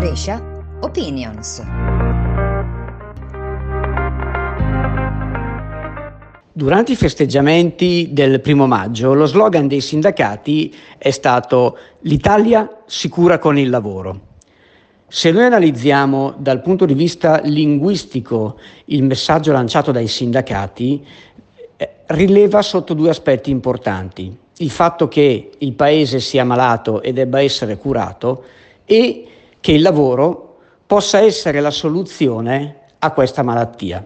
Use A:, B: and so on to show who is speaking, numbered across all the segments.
A: Brescia Opinions.
B: Durante i festeggiamenti del primo maggio lo slogan dei sindacati è stato L'Italia sicura con il lavoro. Se noi analizziamo dal punto di vista linguistico il messaggio lanciato dai sindacati, eh, rileva sotto due aspetti importanti. Il fatto che il paese sia malato e debba essere curato e che il lavoro possa essere la soluzione a questa malattia.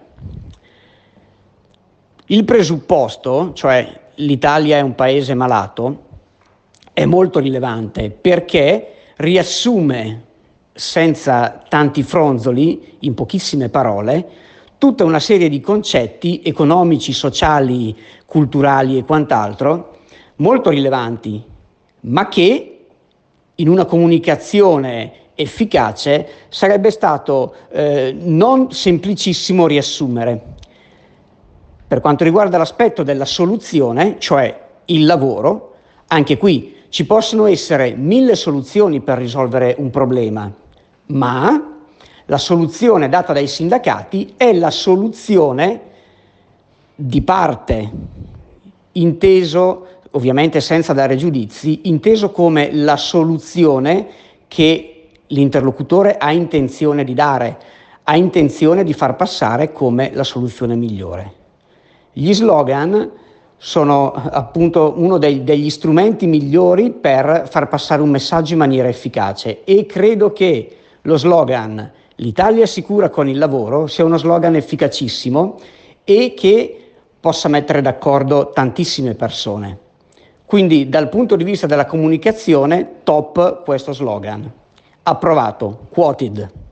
B: Il presupposto, cioè l'Italia è un paese malato, è molto rilevante perché riassume senza tanti fronzoli, in pochissime parole, tutta una serie di concetti economici, sociali, culturali e quant'altro molto rilevanti, ma che in una comunicazione efficace sarebbe stato eh, non semplicissimo riassumere. Per quanto riguarda l'aspetto della soluzione, cioè il lavoro, anche qui ci possono essere mille soluzioni per risolvere un problema, ma la soluzione data dai sindacati è la soluzione di parte, inteso ovviamente senza dare giudizi, inteso come la soluzione che l'interlocutore ha intenzione di dare, ha intenzione di far passare come la soluzione migliore. Gli slogan sono appunto uno dei, degli strumenti migliori per far passare un messaggio in maniera efficace e credo che lo slogan L'Italia è sicura con il lavoro sia uno slogan efficacissimo e che possa mettere d'accordo tantissime persone. Quindi dal punto di vista della comunicazione, top questo slogan. Approvato, quoted.